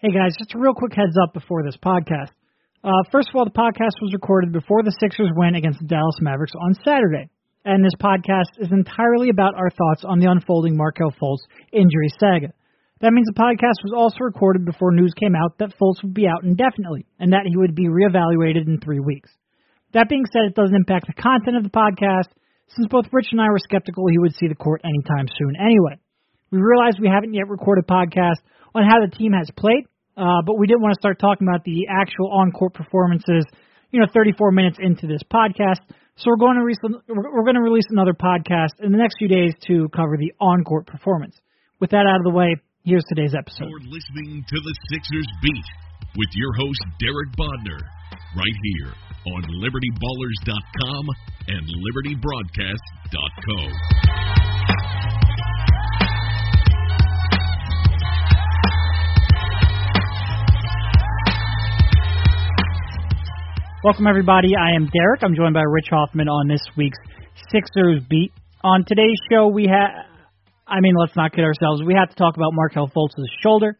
Hey guys, just a real quick heads up before this podcast. Uh, first of all, the podcast was recorded before the Sixers win against the Dallas Mavericks on Saturday. And this podcast is entirely about our thoughts on the unfolding Markelle Fultz injury saga. That means the podcast was also recorded before news came out that Fultz would be out indefinitely and that he would be reevaluated in three weeks. That being said, it doesn't impact the content of the podcast, since both Rich and I were skeptical he would see the court anytime soon anyway. We realize we haven't yet recorded a podcast on how the team has played, uh, but we didn't want to start talking about the actual on-court performances, you know, 34 minutes into this podcast. So we're going to release we're going to release another podcast in the next few days to cover the on-court performance. With that out of the way, here's today's episode. You're listening to the Sixers Beat with your host Derek Bodner, right here on LibertyBallers.com and LibertyBroadcast.co. Welcome, everybody. I am Derek. I'm joined by Rich Hofmann on this week's Sixers Beat. On today's show, we have, I mean, let's not kid ourselves. We have to talk about Markelle Fultz's shoulder.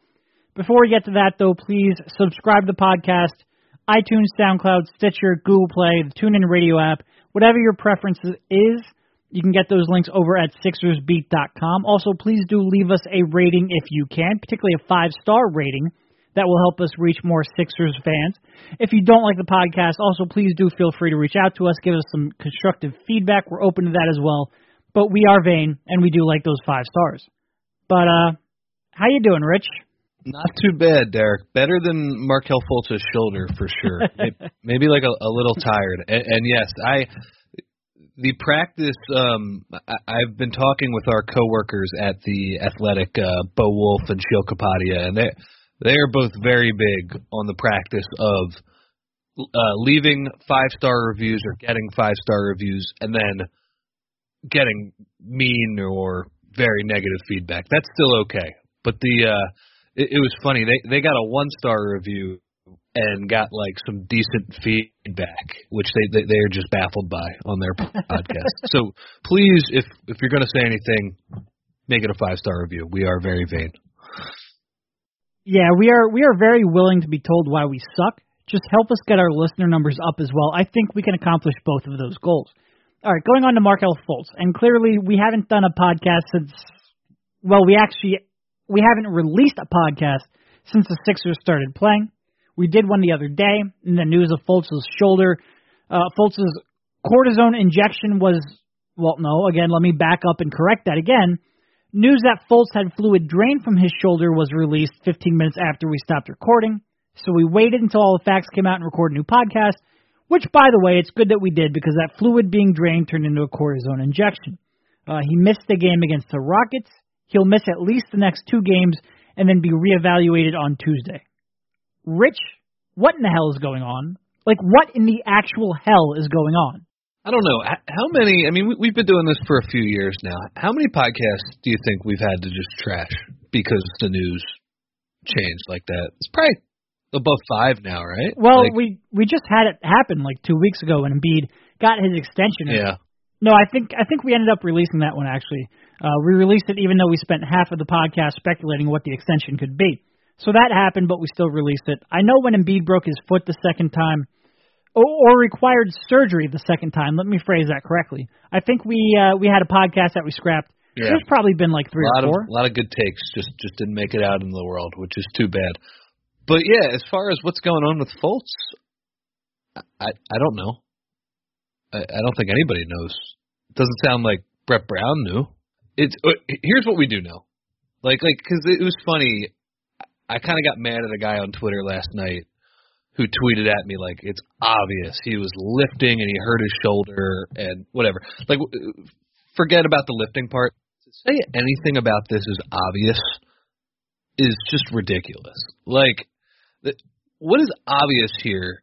Before we get to that, though, please subscribe to the podcast, iTunes, SoundCloud, Stitcher, Google Play, the TuneIn Radio app, whatever your preference is. You can get those links over at SixersBeat.com. Also, please do leave us a rating if you can, particularly a five star rating that will help us reach more Sixers fans. If you don't like the podcast, also please do feel free to reach out to us, give us some constructive feedback. We're open to that as well. But we are vain and we do like those five stars. But uh how you doing, Rich? Not too bad, Derek. Better than Markelle Fultz's shoulder for sure. Maybe like a, a little tired. And, and yes, I the practice um I, I've been talking with our coworkers at the athletic uh Bo Wulf and Sheil Kapadia and they they are both very big on the practice of uh, leaving five star reviews or getting five star reviews and then getting mean or very negative feedback. That's still okay. But the uh it, it was funny. They they got a one star review and got like some decent feedback, which they they, they are just baffled by on their podcast. So please, if if you're going to say anything, make it a five star review. We are very vain. Yeah, we are we are very willing to be told why we suck. Just help us get our listener numbers up as well. I think we can accomplish both of those goals. All right, going on to Markelle Fultz, and clearly we haven't done a podcast since. Well, we actually we haven't released a podcast since the Sixers started playing. We did one the other day in the news of Fultz's shoulder. Uh, Fultz's cortisone injection was well, no. Again, let me back up and correct that again. News that Fultz had fluid drained from his shoulder was released 15 minutes after we stopped recording, so we waited until all the facts came out and recorded a new podcast, which, by the way, it's good that we did because that fluid being drained turned into a cortisone injection. Uh, he missed the game against the Rockets. He'll miss at least the next two games and then be reevaluated on Tuesday. Rich, what in the hell is going on? Like, what in the actual hell is going on? I don't know how many. I mean, we've been doing this for a few years now. How many podcasts do you think we've had to just trash because the news changed like that? It's probably above five now, right? Well, like, we we just had it happen like two weeks ago when Embiid got his extension. Yeah. No, I think I think we ended up releasing that one actually. Uh, we released it even though we spent half of the podcast speculating what the extension could be. So that happened, but we still released it. I know when Embiid broke his foot the second time or, required surgery the second time. Let me phrase that correctly. I think we uh, we had a podcast that we scrapped. Yeah. There's probably been like three a lot or four. Of, a lot of good takes just just didn't make it out in the world, which is too bad. But yeah, as far as what's going on with Fultz, I I don't know. I, I don't think anybody knows. It doesn't sound like Brett Brown knew. It's uh, here's what we do know. Like like because it was funny. I kind of got mad at a guy on Twitter last night who tweeted at me like it's obvious he was lifting and he hurt his shoulder and whatever. Like forget about the lifting part. To say anything about this is obvious is just ridiculous. Like what is obvious here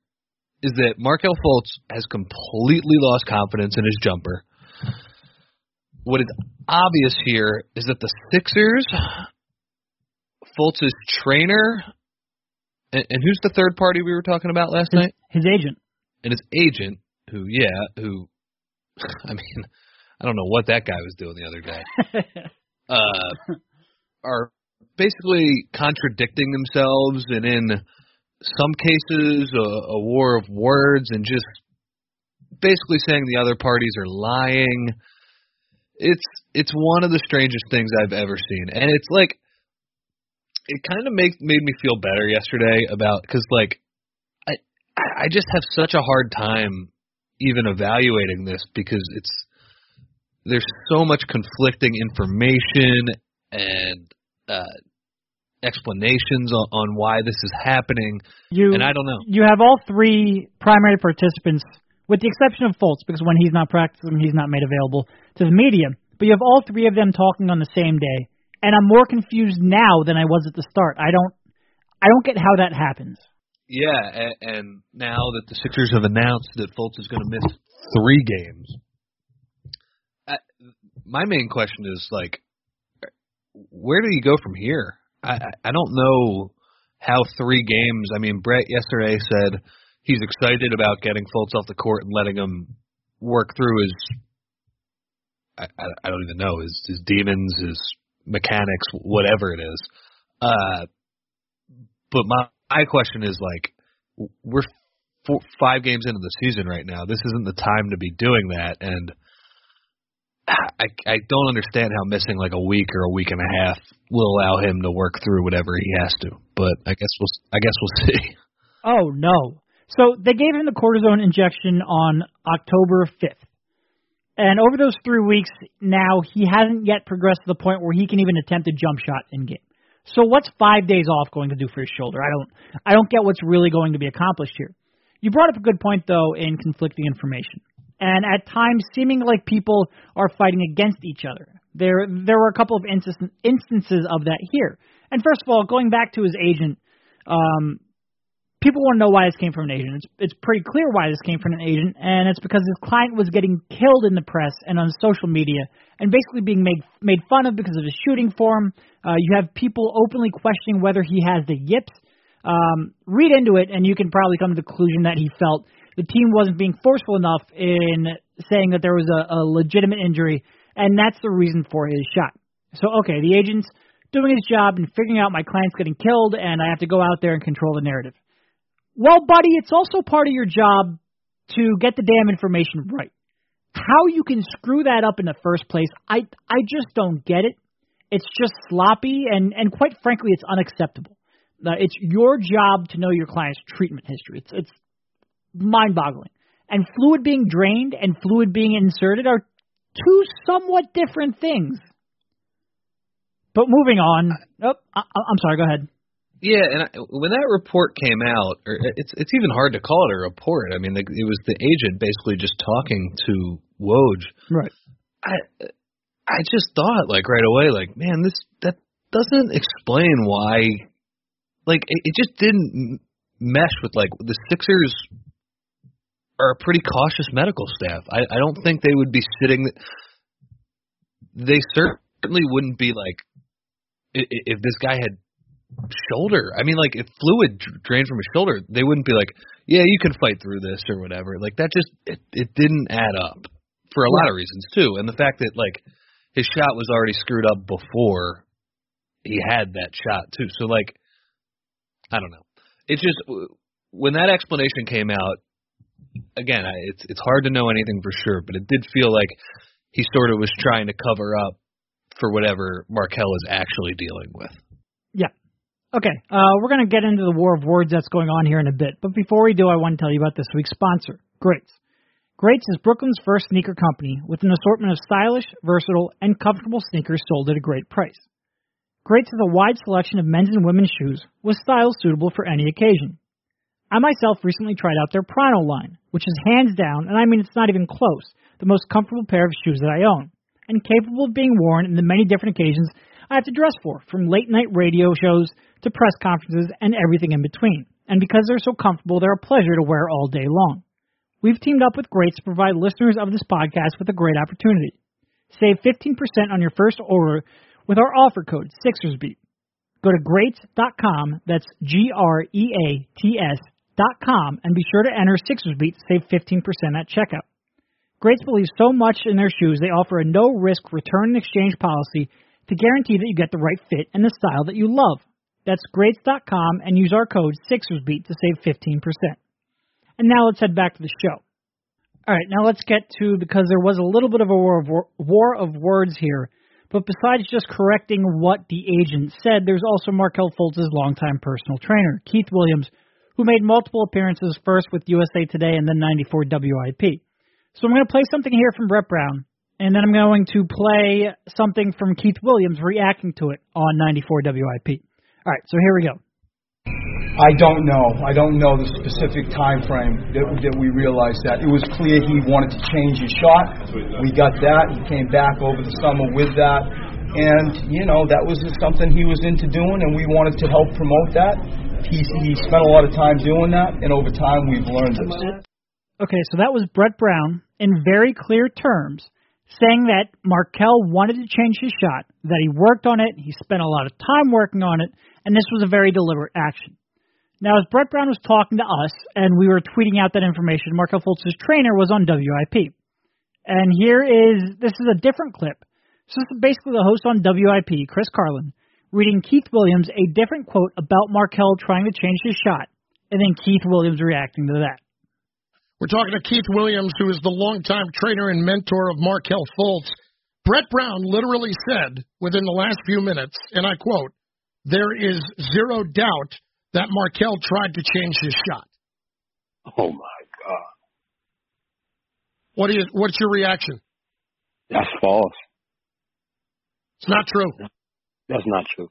is that Markelle Fultz has completely lost confidence in his jumper. What is obvious here is that the Sixers Fultz's trainer and, and who's the third party we were talking about last his, night? His agent. And his agent, who, yeah, who, I mean, I don't know what that guy was doing the other day. uh, are basically contradicting themselves, and in some cases, a, a war of words, and just basically saying the other parties are lying. It's it's one of the strangest things I've ever seen, and it's like it kind of makes made me feel better yesterday about because like I I just have such a hard time even evaluating this because it's there's so much conflicting information and uh explanations on, on why this is happening You and I don't know. you have all three primary participants, with the exception of Fultz, because when he's not practicing, he's not made available to the media. But you have all three of them talking on the same day, and I'm more confused now than I was at the start. I don't, I don't get how that happens. Yeah, and, and now that the Sixers have announced that Fultz is going to miss three games, I, my main question is like, where do you go from here? I I don't know how three games. I mean, Brett yesterday said he's excited about getting Fultz off the court and letting him work through his. I I, I don't even know his his demons, his mechanics, whatever it is. Uh, but my my question is like, we're four, five games into the season right now. This isn't the time to be doing that, and I I don't understand how missing like a week or a week and a half will allow him to work through whatever he has to. But I guess we'll I guess we'll see. Oh no! So they gave him the cortisone injection on October 5th, and over those three weeks, now he hasn't yet progressed to the point where he can even attempt a jump shot in game. So what's five days off going to do for his shoulder? I don't, I don't get what's really going to be accomplished here. You brought up a good point though in conflicting information, and at times seeming like people are fighting against each other. There, there were a couple of instances of that here. And first of all, going back to his agent, um, people want to know why this came from an agent. It's, it's pretty clear why this came from an agent, and it's because his client was getting killed in the press and on social media, and basically being made made fun of because of his shooting form. Uh, you have people openly questioning whether he has the yips. Um, read into it, and you can probably come to the conclusion that he felt the team wasn't being forceful enough in saying that there was a, a legitimate injury, and that's the reason for his shot. So, okay, the agent's doing his job and figuring out my client's getting killed, and I have to go out there and control the narrative. Well, buddy, it's also part of your job to get the damn information right. How you can screw that up in the first place, I I just don't get it. It's just sloppy and and quite frankly, it's unacceptable. Uh, it's your job to know your client's treatment history. It's it's mind-boggling. And fluid being drained and fluid being inserted are two somewhat different things. But moving on. Oh, I, I'm sorry. Go ahead. Yeah, and I, when that report came out, or uh, it's it's even hard to call it a report. I mean, the, it was the agent basically just talking to Woj. Right. I uh, I just thought like right away, like man, this that doesn't explain why. Like it, it just didn't mesh with like the Sixers are a pretty cautious medical staff. I I don't think they would be sitting. They certainly wouldn't be like if this guy had shoulder. I mean, like if fluid drained from his shoulder, they wouldn't be like, yeah, you can fight through this or whatever. Like that just it it didn't add up for a lot of reasons too, and the fact that like his shot was already screwed up before he had that shot too. So like, I don't know. It's just when that explanation came out. Again, I, it's it's hard to know anything for sure, but it did feel like he sort of was trying to cover up for whatever Markelle is actually dealing with. Okay, uh, we're going to get into the war of words that's going on here in a bit. But before we do, I want to tell you about this week's sponsor, Greats. Greats is Brooklyn's first sneaker company with an assortment of stylish, versatile, and comfortable sneakers sold at a great price. Greats has a wide selection of men's and women's shoes with styles suitable for any occasion. I myself recently tried out their Pronto line, which is hands down, and I mean it's not even close, the most comfortable pair of shoes that I own, and capable of being worn in the many different occasions I have to dress for, from late night radio shows to press conferences and everything in between. And because they're so comfortable, they're a pleasure to wear all day long. We've teamed up with Greats to provide listeners of this podcast with a great opportunity. Save 15% on your first order with our offer code SixersBeat. Go to greats.com, that's G R E A T S dot com, and be sure to enter SixersBeat to save 15% at checkout. Greats believes so much in their shoes, they offer a no risk return and exchange policy to guarantee that you get the right fit and the style that you love. That's greats.com and use our code SixersBeat to save 15%. And now let's head back to the show. All right, now let's get to because there was a little bit of a war of, war of words here. But besides just correcting what the agent said, there's also Markelle Fultz's longtime personal trainer, Keith Williams, who made multiple appearances first with USA Today and then 94 WIP. So I'm going to play something here from Brett Brown, and then I'm going to play something from Keith Williams reacting to it on 94 WIP. All right, so here we go. I don't know. I don't know the specific time frame that, that we realized that. It was clear he wanted to change his shot. We got that. He came back over the summer with that. And, you know, that was something he was into doing, and we wanted to help promote that. He, he spent a lot of time doing that, and over time we've learned it. Okay, so that was Brett Brown in very clear terms saying that Markelle wanted to change his shot, that he worked on it, he spent a lot of time working on it, and this was a very deliberate action. Now, as Brett Brown was talking to us and we were tweeting out that information, Markelle Fultz's trainer was on WIP. And here is this is a different clip. So this is basically the host on WIP, Chris Carlin, reading Keith Williams a different quote about Markelle trying to change his shot, and then Keith Williams reacting to that. We're talking to Keith Williams, who is the longtime trainer and mentor of Markelle Fultz. Brett Brown literally said within the last few minutes, and I quote, there is zero doubt that Markelle tried to change his shot. Oh my God. What is what's your reaction? That's false. It's not true. That's not true.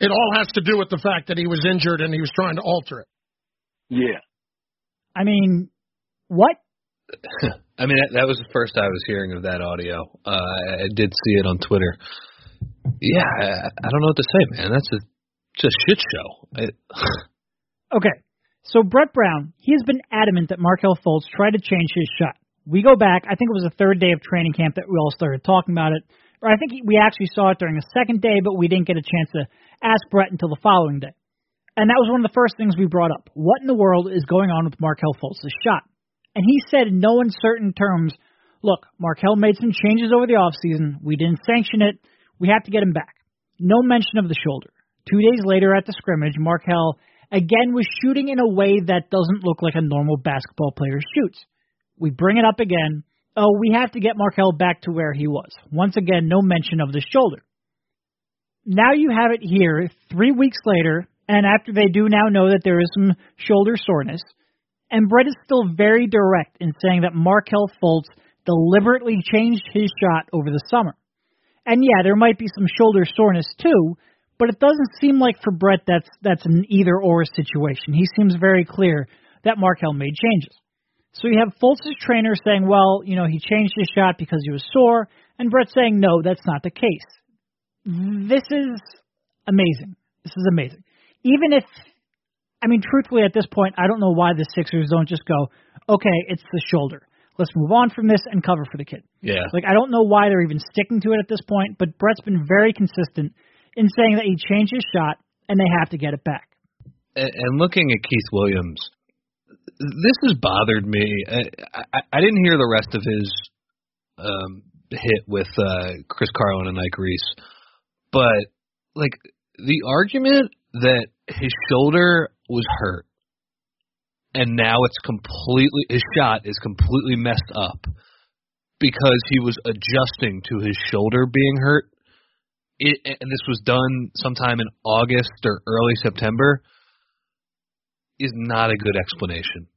It all has to do with the fact that he was injured and he was trying to alter it. Yeah. I mean, what? I mean, that, was the first I was hearing of that audio. Uh, I, I did see it on Twitter. Yeah, I, I don't know what to say, man. That's a a shit show. okay, so Brett Brown, he has been adamant that Markelle Fultz tried to change his shot. We go back, I think it was the third day of training camp that we all started talking about it, or I think we actually saw it during the second day, but we didn't get a chance to ask Brett until the following day. And that was one of the first things we brought up. What in the world is going on with Markelle Fultz's shot? And he said in no uncertain terms, look, Markelle made some changes over the offseason. We didn't sanction it. We have to get him back. No mention of the shoulder. Two days later at the scrimmage, Markelle again was shooting in a way that doesn't look like a normal basketball player shoots. We bring it up again. Oh, we have to get Markelle back to where he was. Once again, no mention of the shoulder. Now you have it here, three weeks later, and after they do now know that there is some shoulder soreness, and Brett is still very direct in saying that Markelle Fultz deliberately changed his shot over the summer. And yeah, there might be some shoulder soreness too, but it doesn't seem like for Brett that's that's an either or situation. He seems very clear that Markelle made changes. So you have Fultz's trainer saying, well, you know, he changed his shot because he was sore, and Brett saying, no, that's not the case. This is amazing. This is amazing. Even if, I mean, truthfully, at this point, I don't know why the Sixers don't just go, okay, it's the shoulder. Let's move on from this and cover for the kid. Yeah. Like, I don't know why they're even sticking to it at this point, but Brett's been very consistent in saying that he changed his shot and they have to get it back. And, and looking at Keith Williams, this has bothered me. I, I, I didn't hear the rest of his um, hit with uh, Chris Carlin and Ike Reese, but like the argument that his shoulder was hurt and now it's completely his shot is completely messed up because he was adjusting to his shoulder being hurt it, and this was done sometime in August or early September, is not a good explanation.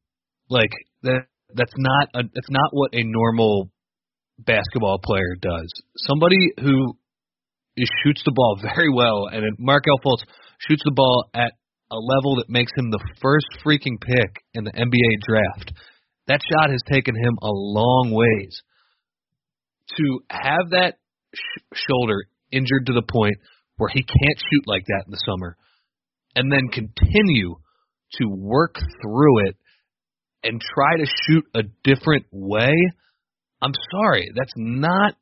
Like that that's not a that's not what a normal basketball player does. Somebody who shoots the ball very well, and Markelle Fultz shoots the ball at a level that makes him the first freaking pick in the NBA draft. That shot has taken him a long ways. To have that sh- shoulder injured to the point where he can't shoot like that in the summer, and then continue to work through it and try to shoot a different way, I'm sorry, that's not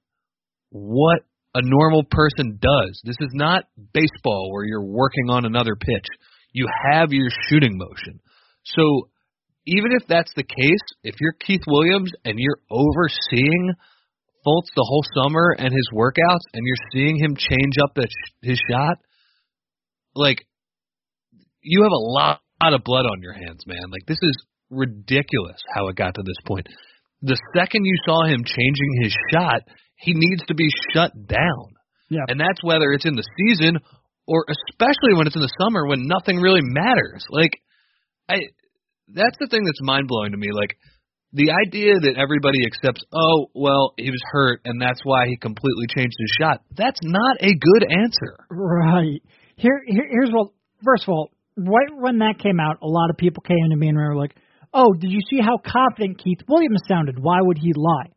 what a normal person does. This is not baseball where you're working on another pitch. You have your shooting motion. So even if that's the case, if you're Keith Williams and you're overseeing Fultz the whole summer and his workouts, and you're seeing him change up the, his shot, like you have a lot, lot of blood on your hands, man. Like this is ridiculous how it got to this point. The second you saw him changing his shot, he needs to be shut down. Yeah. And that's whether it's in the season or especially when it's in the summer when nothing really matters. Like I that's the thing that's mind blowing to me. Like the idea that everybody accepts, oh, well, he was hurt and that's why he completely changed his shot. That's not a good answer. Right. Here, here here's what first of all, right when that came out, a lot of people came to me and were like, "Oh, did you see how confident Keith Williams sounded? Why would he lie?"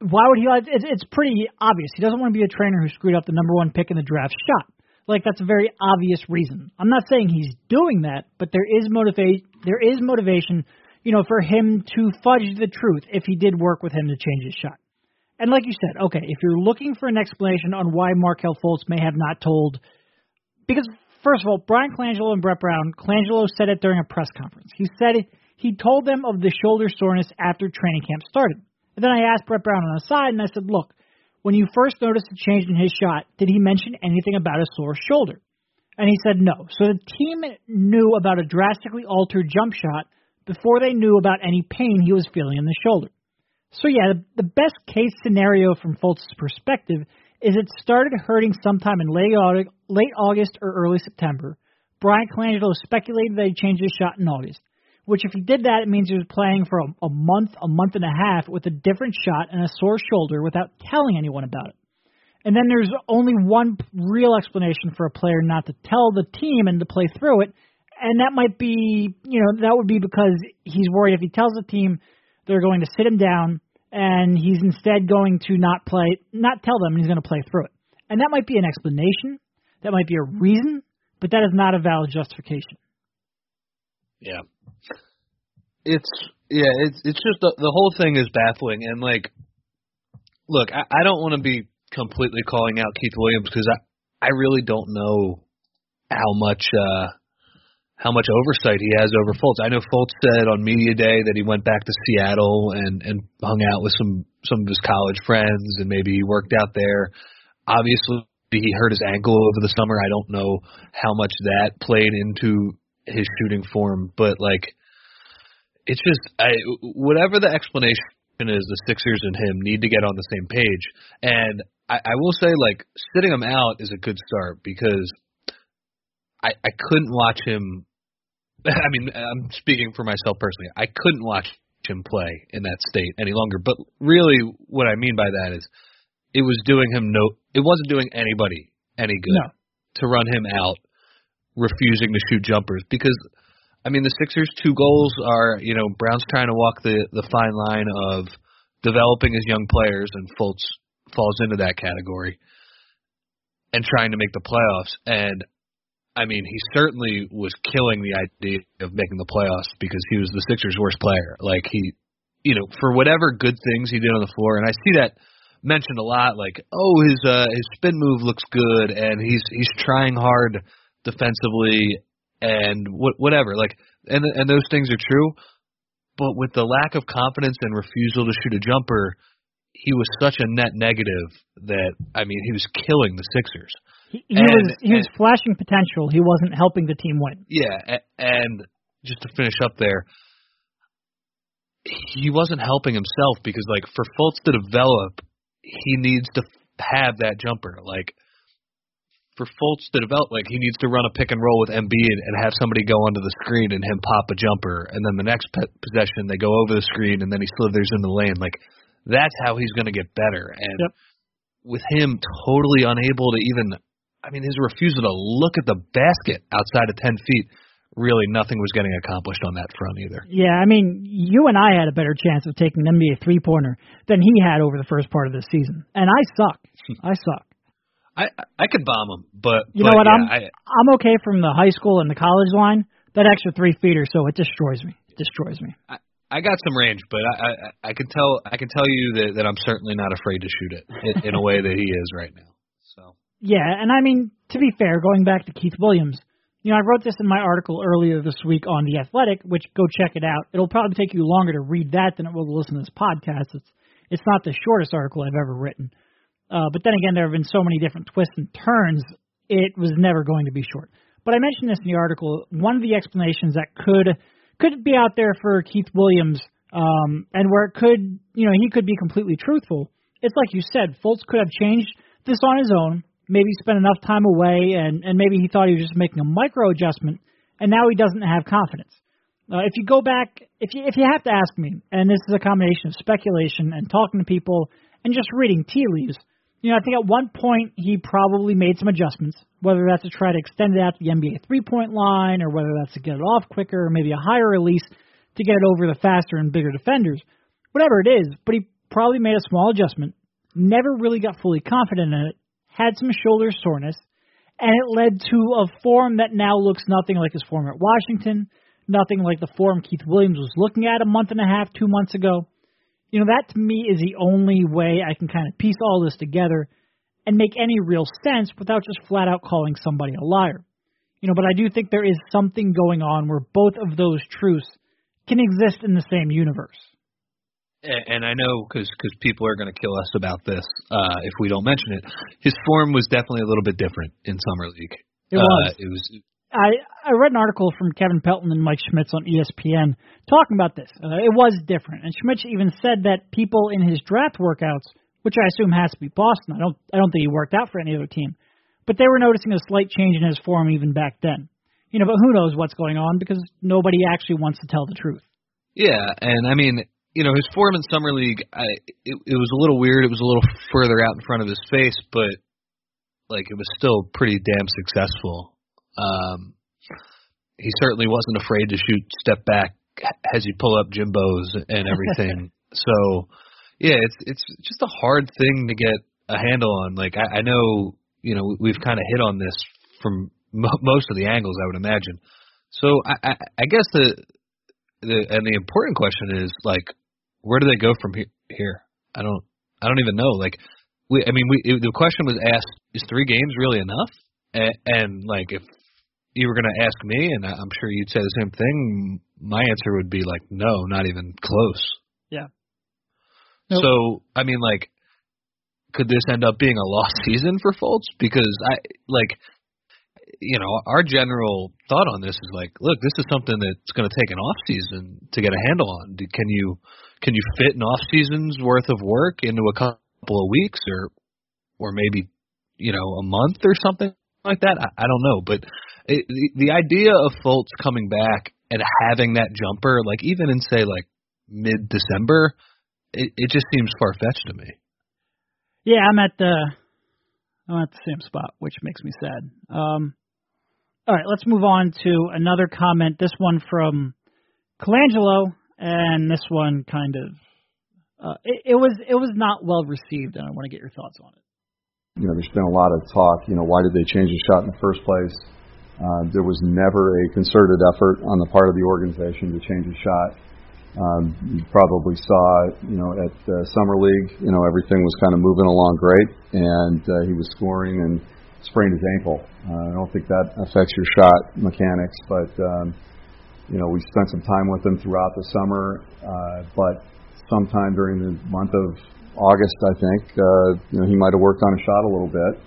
Why would he lie? It's, it's pretty obvious. He doesn't want to be a trainer who screwed up the number one pick in the draft shot. Like that's a very obvious reason. I'm not saying he's doing that, but there is motivate there is motivation, you know, for him to fudge the truth if he did work with him to change his shot. And like you said, okay, if you're looking for an explanation on why Markelle Fultz may have not told because first of all, Bryan Colangelo and Brett Brown, Colangelo said it during a press conference. He said he told them of the shoulder soreness after training camp started. And then I asked Brett Brown on the side, and I said, look, when you first noticed a change in his shot, did he mention anything about a sore shoulder? And he said no. So the team knew about a drastically altered jump shot before they knew about any pain he was feeling in the shoulder. So yeah, the, best case scenario from Fultz's perspective is it started hurting sometime in late late August or early September. Bryan Colangelo speculated that he changed his shot in August, which if he did that, it means he was playing for a, a month, a month and a half with a different shot and a sore shoulder without telling anyone about it. And then there's only one real explanation for a player not to tell the team and to play through it, and that might be, you know, that would be because he's worried if he tells the team they're going to sit him down and he's instead going to not play, not tell them, and he's going to play through it. And that might be an explanation, that might be a reason, but that is not a valid justification. Yeah. It's yeah, it's it's just the the whole thing is baffling and like look, I, I don't want to be completely calling out Keith Williams because I I really don't know how much uh how much oversight he has over Fultz. I know Fultz said on media day that he went back to Seattle and and hung out with some some of his college friends and maybe he worked out there. Obviously, he hurt his ankle over the summer. I don't know how much that played into his shooting form, but like it's just I whatever the explanation is, the Sixers and him need to get on the same page. And I, I will say, like sitting him out is a good start because I I couldn't watch him. I mean, I'm speaking for myself personally. I couldn't watch him play in that state any longer. But really, what I mean by that is, it was doing him no. It wasn't doing anybody any good No. to run him out, refusing to shoot jumpers because. I mean, the Sixers' two goals are, you know, Brown's trying to walk the the fine line of developing his young players, and Fultz falls into that category, and trying to make the playoffs. And I mean, he certainly was killing the idea of making the playoffs because he was the Sixers' worst player. Like he, you know, for whatever good things he did on the floor, and I see that mentioned a lot. Like, oh, his uh, his spin move looks good, and he's he's trying hard defensively, and what whatever. Like, and and those things are true, but with the lack of confidence and refusal to shoot a jumper, he was such a net negative that I mean, he was killing the Sixers. He, he And- was he was flashing potential. He wasn't helping the team win. Yeah, and just to finish up there, he wasn't helping himself because, like, for Fultz to develop, he needs to have that jumper. Like, for Fultz to develop, like, he needs to run a pick and roll with Embiid and have somebody go onto the screen and him pop a jumper, and then the next pe- possession they go over the screen and then he slithers in the lane. Like, that's how he's going to get better. And Yep. with him totally unable to even, I mean, his refusal to look at the basket outside of 10 feet, really nothing was getting accomplished on that front either. Yeah, I mean, you and I had a better chance of taking an NBA three pointer than he had over the first part of this season, and I suck. I suck. I I could bomb him, but You but know what? yeah, I'm I, I'm okay from the high school and the college line. That extra three feet or so it destroys me. It destroys me. I I got some range, but I I, I can tell I can tell you that that I'm certainly not afraid to shoot it in, in a way that he is right now. So Yeah, and I mean, to be fair, going back to Keith Williams, you know, I wrote this in my article earlier this week on The Athletic, which go check it out. It'll probably take you longer to read that than it will to listen to this podcast. It's It's not the shortest article I've ever written. Uh, but then again, there have been so many different twists and turns, it was never going to be short. But I mentioned this in the article. One of the explanations that could could be out there for Keith Williams, um, and where it could, you know, he could be completely truthful. It's like you said, Fultz could have changed this on his own, maybe spent enough time away, and and maybe he thought he was just making a micro adjustment, and now he doesn't have confidence. Uh, if you go back, if you if you have to ask me, and this is a combination of speculation and talking to people and just reading tea leaves, you know, I think at one point he probably made some adjustments, whether that's to try to extend it out to the NBA three point line, or whether that's to get it off quicker, or maybe a higher release to get it over the faster and bigger defenders. Whatever it is, but he probably made a small adjustment, never really got fully confident in it, had some shoulder soreness, and it led to a form that now looks nothing like his form at Washington, nothing like the form Keith Williams was looking at a month and a half, two months ago. You know, that to me is the only way I can kind of piece all this together and make any real sense without just flat out calling somebody a liar. You know, but I do think there is something going on where both of those truths can exist in the same universe. And I know because cause people are going to kill us about this uh, if we don't mention it. His form was definitely a little bit different in summer league. It was. Uh, it was. I I read an article from Kevin Pelton and Mike Schmitz on ESPN talking about this. Uh, it was different, and Schmitz even said that people in his draft workouts, which I assume has to be Boston. I don't I don't think he worked out for any other team, but they were noticing a slight change in his form even back then. You know, but who knows what's going on because nobody actually wants to tell the truth. Yeah, and I mean, you know, his form in summer league, I it, it was a little weird. It was a little further out in front of his face, but like it was still pretty damn successful. Um, he certainly wasn't afraid to shoot step back as he pull up Jimbos and everything. so, yeah, it's it's just a hard thing to get a handle on. Like I, I know, you know, we've kind of hit on this from mo- most of the angles, I would imagine. So I, I, I guess the the and the important question is like, where do they go from he- here? I don't I don't even know. Like, we I mean, we it, the question was asked: Is three games really enough? And, and like, if you were going to ask me, and I'm sure you'd say the same thing, my answer would be like, no, not even close. Yeah. Nope. So I mean, like, could this end up being a lost season for Fultz? Because I like, you know, our general thought on this is like, look, this is something that's going to take an off season to get a handle on. Can you can you fit an off season's worth of work into a couple of weeks, or or maybe you know a month or something like that? I, I don't know, but it, the the idea of Fultz coming back and having that jumper, like even in say like mid December, it, it just seems far fetched to me. Yeah, I'm at the I'm at the same spot, which makes me sad. Um, all right, let's move on to another comment. This one from Colangelo, and this one kind of uh, it, it was it was not well received, and I want to get your thoughts on it. You know, there's been a lot of talk. You know, why did they change the shot in the first place? Uh, there was never a concerted effort on the part of the organization to change the shot. Um, you probably saw, you know, at uh, summer league, you know, everything was kind of moving along great, and uh, he was scoring and sprained his ankle. Uh, I don't think that affects your shot mechanics, but um, you know, we spent some time with him throughout the summer, uh, but sometime during the month of August, I think, uh, you know, he might have worked on a shot a little bit.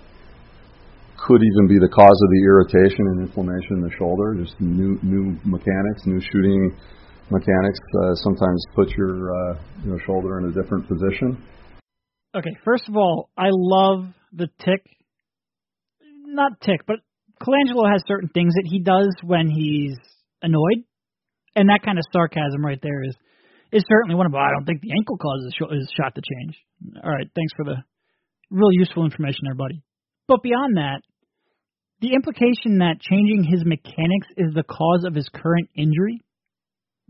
Could even be the cause of the irritation and inflammation in the shoulder. Just new new mechanics, new shooting mechanics. Uh, sometimes put your uh, you know shoulder in a different position. Okay, first of all, I love the tick. Not tick, but Colangelo has certain things that he does when he's annoyed, and that kind of sarcasm right there is is certainly one of them. I don't think the ankle causes his shot to change. All right, thanks for the real useful information there, buddy. But beyond that, the implication that changing his mechanics is the cause of his current injury,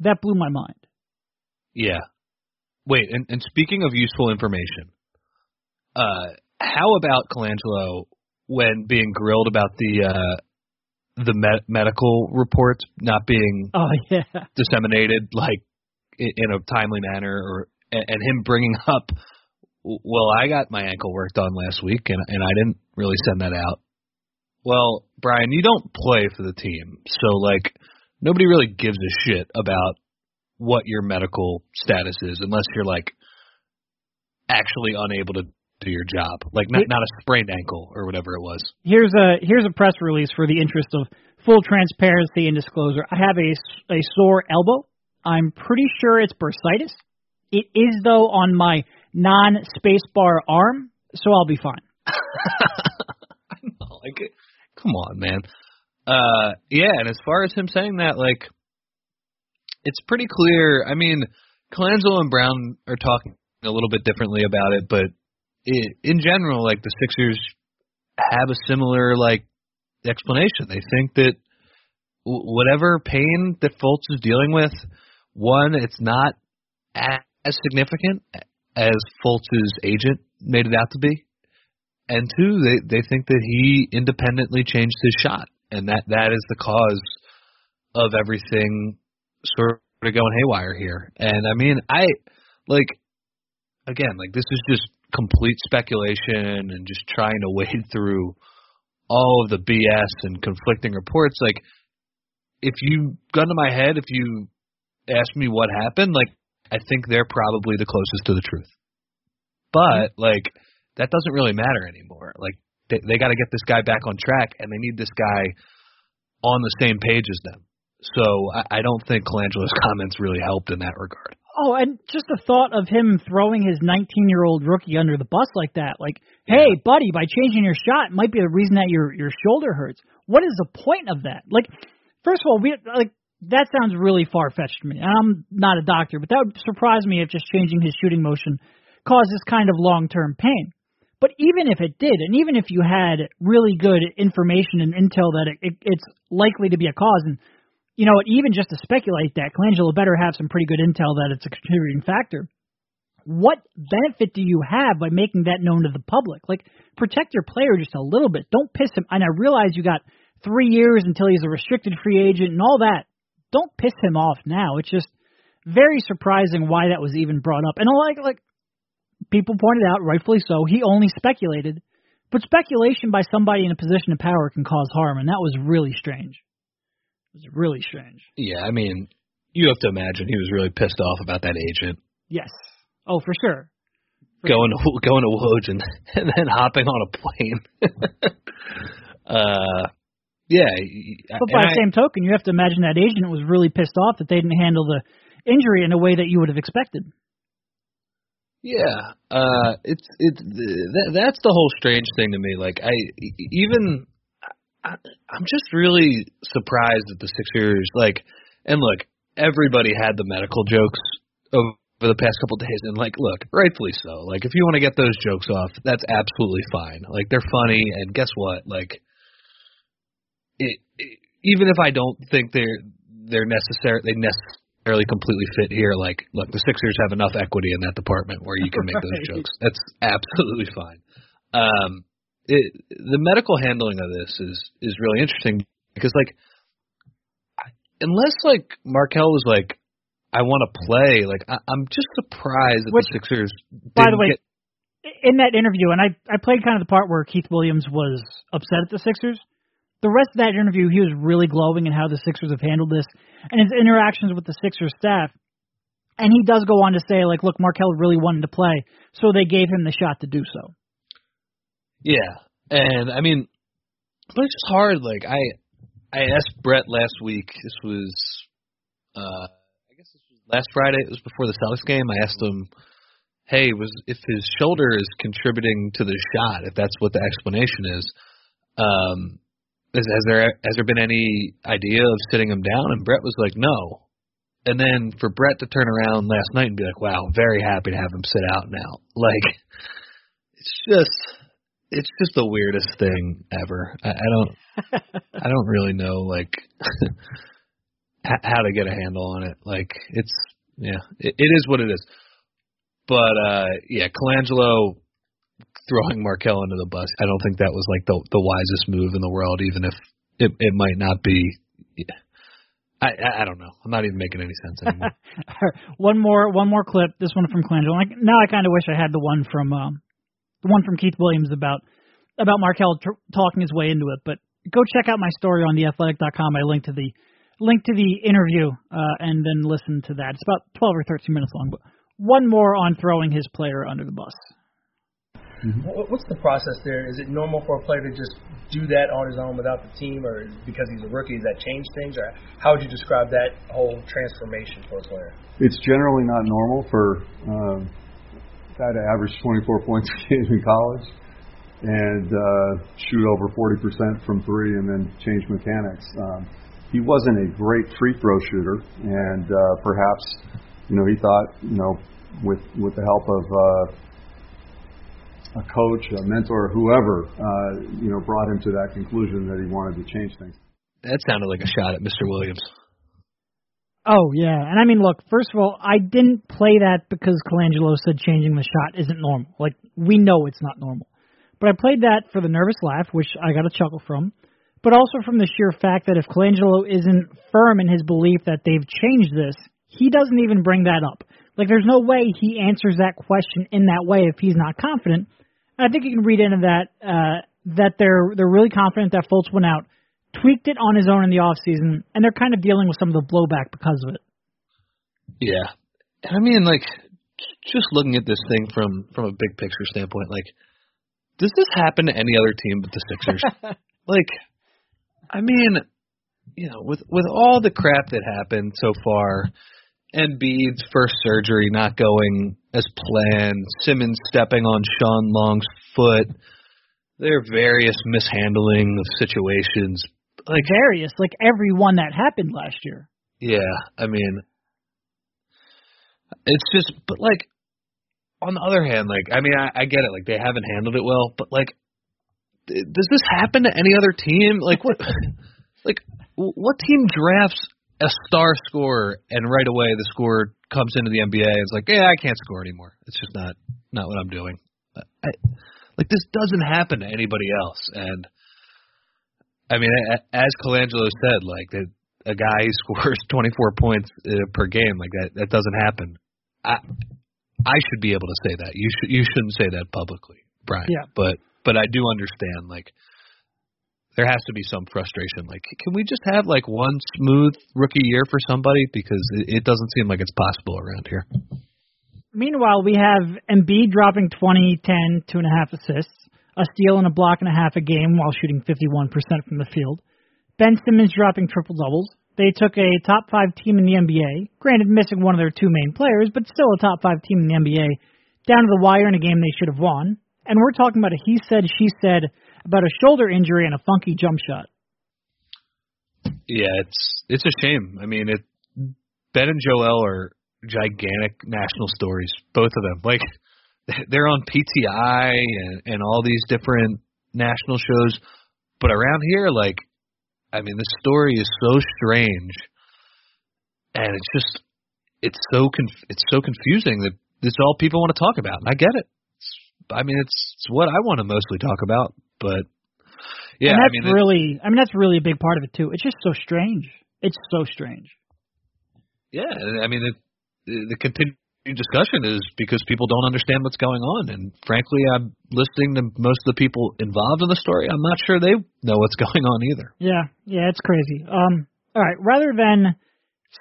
that blew my mind. Yeah. Wait, and, and speaking of useful information, uh, how about Colangelo when being grilled about the uh, the me- medical reports not being Oh yeah, disseminated like in, in a timely manner, or and, and him bringing up, well, I got my ankle worked on last week, and and I didn't really send that out. Well, Bryan, you don't play for the team, so like nobody really gives a shit about what your medical status is unless you're like actually unable to do your job, like not not a sprained ankle or whatever it was. Here's a here's a press release for the interest of full transparency and disclosure. I have a a sore elbow. I'm pretty sure it's bursitis. It is though on my non spacebar arm, so I'll be fine. Like, come on, man. Uh, yeah, and as far as him saying that, like, it's pretty clear. I mean, Colangelo and Brown are talking a little bit differently about it, but it, in general, like the Sixers have a similar like explanation. They think that whatever pain that Fultz is dealing with, one, it's not as significant as Fultz's agent made it out to be, and two, they they think that he independently changed his shot, and that that is the cause of everything sort of going haywire here. And I mean, I like again, like this is just complete speculation and just trying to wade through all of the BS and conflicting reports. Like, if you gun to my head, if you ask me what happened, like I think they're probably the closest to the truth. But mm-hmm. like that doesn't really matter anymore. Like they they got to get this guy back on track, and they need this guy on the same page as them. So I, I don't think Colangelo's comments really helped in that regard. Oh, and just the thought of him throwing his 19-year-old rookie under the bus like that, like, hey, buddy, by changing your shot might be the reason that your your shoulder hurts. What is the point of that? Like, first of all, we like that sounds really far fetched to me. I'm not a doctor, but that would surprise me if just changing his shooting motion causes kind of long-term pain. But even if it did, and even if you had really good information and intel that it, it, it's likely to be a cause, and you know, even just to speculate that, Colangelo better have some pretty good intel that it's a contributing factor. What benefit do you have by making that known to the public? Like, protect your player just a little bit. Don't piss him. And I realize you got three years until he's a restricted free agent and all that. Don't piss him off now. It's just very surprising why that was even brought up. And like, like people pointed out, rightfully so, he only speculated. But speculation by somebody in a position of power can cause harm, and that was really strange. It was really strange. Yeah, I mean, you have to imagine he was really pissed off about that agent. Yes. Oh, for sure. For going to going to Woj and, and then hopping on a plane. uh, yeah. But by the same token, you have to imagine that agent was really pissed off that they didn't handle the injury in a way that you would have expected. Yeah, uh, it's it's that, that's the whole strange thing to me. Like I even I, I'm just really surprised that the Sixers like and look, everybody had the medical jokes over the past couple of days, and like, look, rightfully so. Like, if you want to get those jokes off, that's absolutely fine. Like, they're funny, and guess what? Like, it, it even if I don't think they're they're necessary, they necessarily completely fit here. Like, look, the Sixers have enough equity in that department where you can make those jokes. That's absolutely fine. Um, it, the medical handling of this is is really interesting because like unless like Markelle was like I want to play like I, I'm just surprised that Which, the Sixers by the way get, in that interview and I I played kind of the part where Keith Williams was upset at the Sixers the rest of that interview he was really glowing in how the Sixers have handled this and his interactions with the Sixers staff and he does go on to say like look Markelle really wanted to play so they gave him the shot to do so yeah, and I mean, but it's just hard. Like I, I asked Brett last week. This was, uh, I guess this was last Friday. It was before the Celtics game. I asked him, "Hey, was if his shoulder is contributing to the shot? If that's what the explanation is, um, is, has there has there been any idea of sitting him down?" And Brett was like, "No." And then for Brett to turn around last night and be like, "Wow, very happy to have him sit out now." Like, it's just it's just the weirdest thing ever. I, I don't I don't really know like how to get a handle on it. Like it's yeah, it, it is what it is. But uh yeah, Colangelo throwing Markelle under the bus. I don't think that was like the the wisest move in the world, even if it it might not be. I, I I don't know. I'm not even making any sense anymore. one more one more clip. This one from Colangelo. Like, now I kind of wish I had the one from um, the one from Keith Williams about about Markelle tr- talking his way into it. But go check out my story on theathletic.com. I link to the link to the interview uh, and then listen to that. It's about 12 or 13 minutes long. But one more on throwing his player under the bus. What- What's the process there? Is it normal for a player to just do that on his own without the team, or because he's a rookie, does that change things? Or how would you describe that whole transformation for a player? It's generally not normal for um, a guy to average 24 points a game in college and uh, shoot over 40% from three and then change mechanics. Um, he wasn't a great free throw shooter, and uh, perhaps you know he thought you know with with the help of uh, a coach, a mentor, whoever uh, you know brought him to that conclusion that he wanted to change things. That sounded like a shot at Mr. Williams. Oh yeah, and I mean, look. First of all, I didn't play that because Colangelo said changing the shot isn't normal. Like we know it's not normal, but I played that for the nervous laugh, which I got a chuckle from, but also from the sheer fact that if Colangelo isn't firm in his belief that they've changed this, he doesn't even bring that up. Like there's no way he answers that question in that way if he's not confident. And I think you can read into that uh, that they're they're really confident that Fultz went out, tweaked it on his own in the off season, and they're kind of dealing with some of the blowback because of it. Yeah. And I mean, like, just looking at this thing from from a big picture standpoint, like, does this happen to any other team but the Sixers? like, I mean, you know, with with all the crap that happened so far, Embiid's first surgery not going as planned, Simmons stepping on Shawn Long's foot, there are various mishandling of situations. Like, Various, like every one that happened last year. yeah, I mean, it's just, but like, on the other hand, like, I mean, I, I get it, like they haven't handled it well, but like, does this happen to any other team? Like, what, like, wh- what team drafts a star scorer and right away the scorer comes into the NBA and is like, yeah, I can't score anymore. It's just not, not what I'm doing. I, like, this doesn't happen to anybody else, and. I mean, as Colangelo said, like that a guy who scores 24 points uh, per game, like that, that doesn't happen. I, I should be able to say that. You should, you shouldn't say that publicly, Bryan. Yeah. But, but I do understand, like, there has to be some frustration. Like, can we just have like one smooth rookie year for somebody because it, it doesn't seem like it's possible around here. Meanwhile, we have Embiid dropping 20, 10, two and a half assists, a steal and a block and a half a game while shooting 51% from the field. Ben Simmons dropping triple doubles. They took a top five team in the NBA, granted missing one of their two main players, but still a top five team in the NBA, down to the wire in a game they should have won. And we're talking about a he said, she said about a shoulder injury and a funky jump shot. Yeah, it's it's a shame. I mean, it Ben and Joel are gigantic national stories, both of them. Like they're on PTI and and all these different national shows, but around here, like I mean, the story is so strange, and it's just it's so conf- it's so confusing that it's all people want to talk about, and I get it. I mean, it's it's what I want to mostly talk about, but yeah, and I that's mean, really, I mean, that's really a big part of it too. It's just so strange. It's so strange. Yeah, I mean, it, the continued discussion is because people don't understand what's going on, and frankly, I'm listening to most of the people involved in the story. I'm not sure they know what's going on either. Yeah, yeah, it's crazy. Um, all right, rather than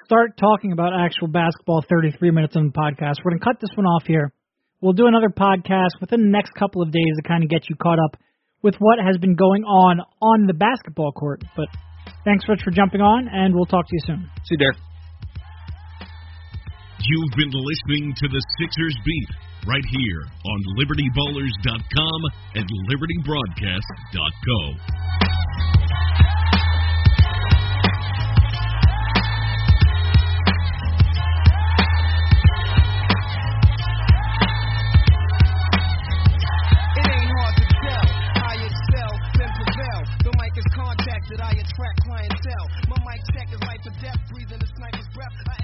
start talking about actual basketball 33 minutes on the podcast, we're gonna cut this one off here. We'll do another podcast within the next couple of days to kind of get you caught up with what has been going on on the basketball court. But thanks so much for jumping on, and we'll talk to you soon. See you, Derek. You've been listening to the Sixers Beat right here on LibertyBallers.com and LibertyBroadcast.co. breath. I